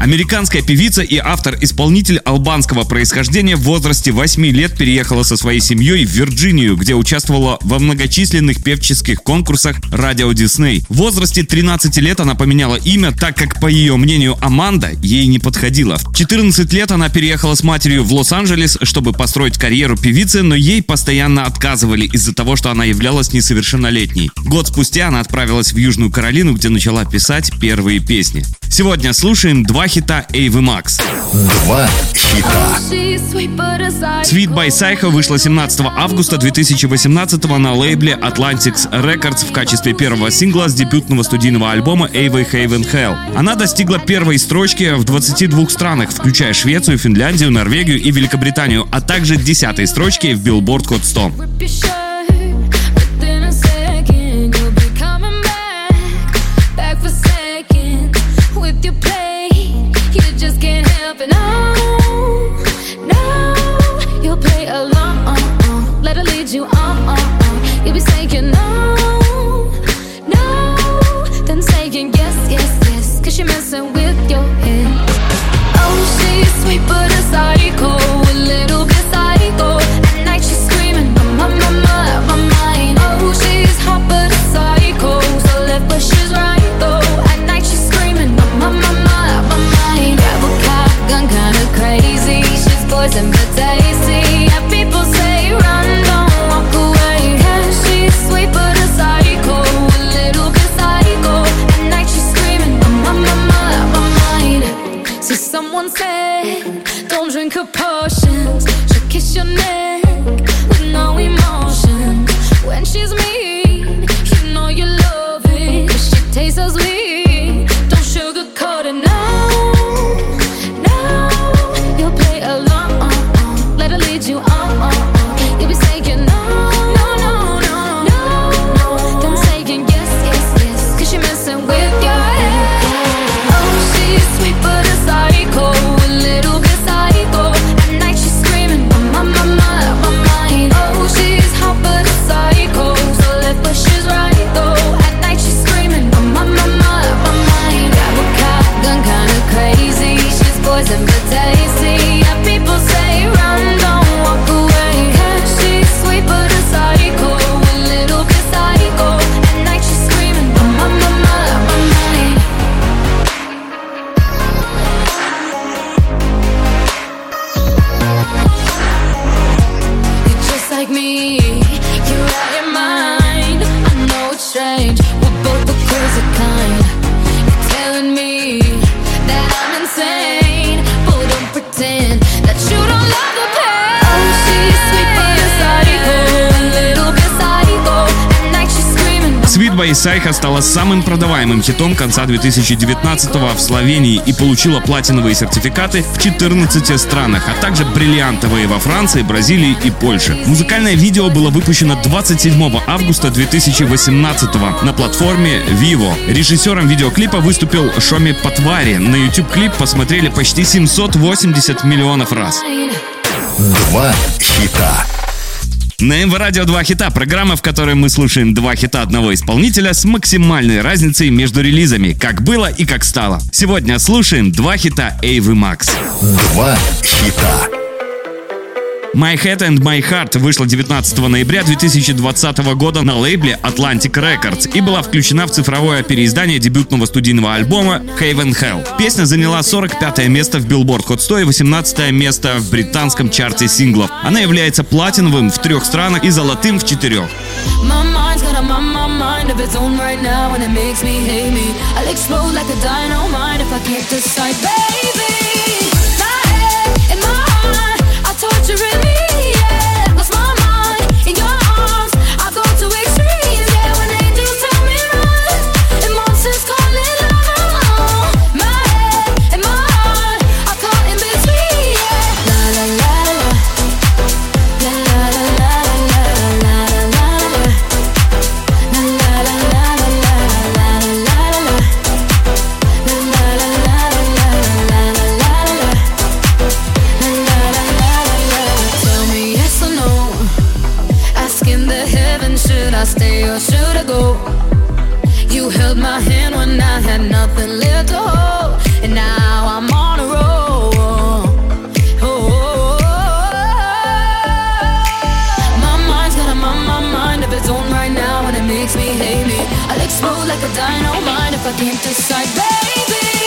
Американская певица и автор-исполнитель албанского происхождения в возрасте 8 лет переехала со своей семьей в Вирджинию, где участвовала во многочисленных певческих конкурсах радио Дисней. В возрасте 13 лет она поменяла имя, так как, по ее мнению, Аманда ей не подходила. В 14 лет она переехала с матерью в Лос-Анджелес, чтобы построить карьеру певицы, но ей постоянно отказывали из-за того, что она являлась несовершеннолетней. Год спустя она отправилась в Южную Каролину, где начала писать первые песни. Сегодня слушаем два хита Эйвы Макс. Два хита. Sweet by Psycho вышла 17 августа 2018 на лейбле Atlantics Records в качестве первого сингла с дебютного студийного альбома Эйвы Haven Hell. Она достигла первой строчки в 22 странах, включая Швецию, Финляндию, Норвегию и Великобританию, а также десятой строчки в Billboard Hot 100. Yes, yes, yes. Cause messing with your head. Oh, she's sweet but a psycho, tasty. Psycho стала самым продаваемым хитом конца 2019 в Словении и получила платиновые сертификаты в 14 странах, а также бриллиантовые во Франции, Бразилии и Польше. Музыкальное видео было выпущено 27 августа 2018 на платформе Vivo. Режиссером видеоклипа выступил Шоми Патвари. На YouTube клип посмотрели почти 780 миллионов раз. Два хита. На МВ Радио 2 хита, программа, в которой мы слушаем два хита одного исполнителя с максимальной разницей между релизами, как было и как стало. Сегодня слушаем два хита Эйвы Макс. Два хита. My Head and My Heart вышла 19 ноября 2020 года на лейбле Atlantic Records и была включена в цифровое переиздание дебютного студийного альбома Haven Hell. Песня заняла 45 место в Billboard Hot 100 и 18 место в британском чарте синглов. Она является платиновым в трех странах и золотым в четырех. I'll. but I don't mind if I can't decide, baby.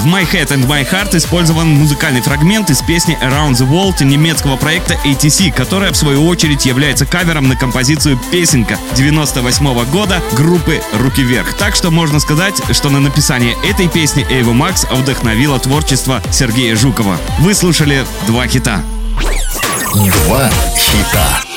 В My Head and My Heart использован музыкальный фрагмент из песни Around the World немецкого проекта ATC, которая в свою очередь является кавером на композицию «Песенка» 98 -го года группы «Руки вверх». Так что можно сказать, что на написание этой песни Эйва Макс вдохновила творчество Сергея Жукова. Вы слушали два хита. Два хита.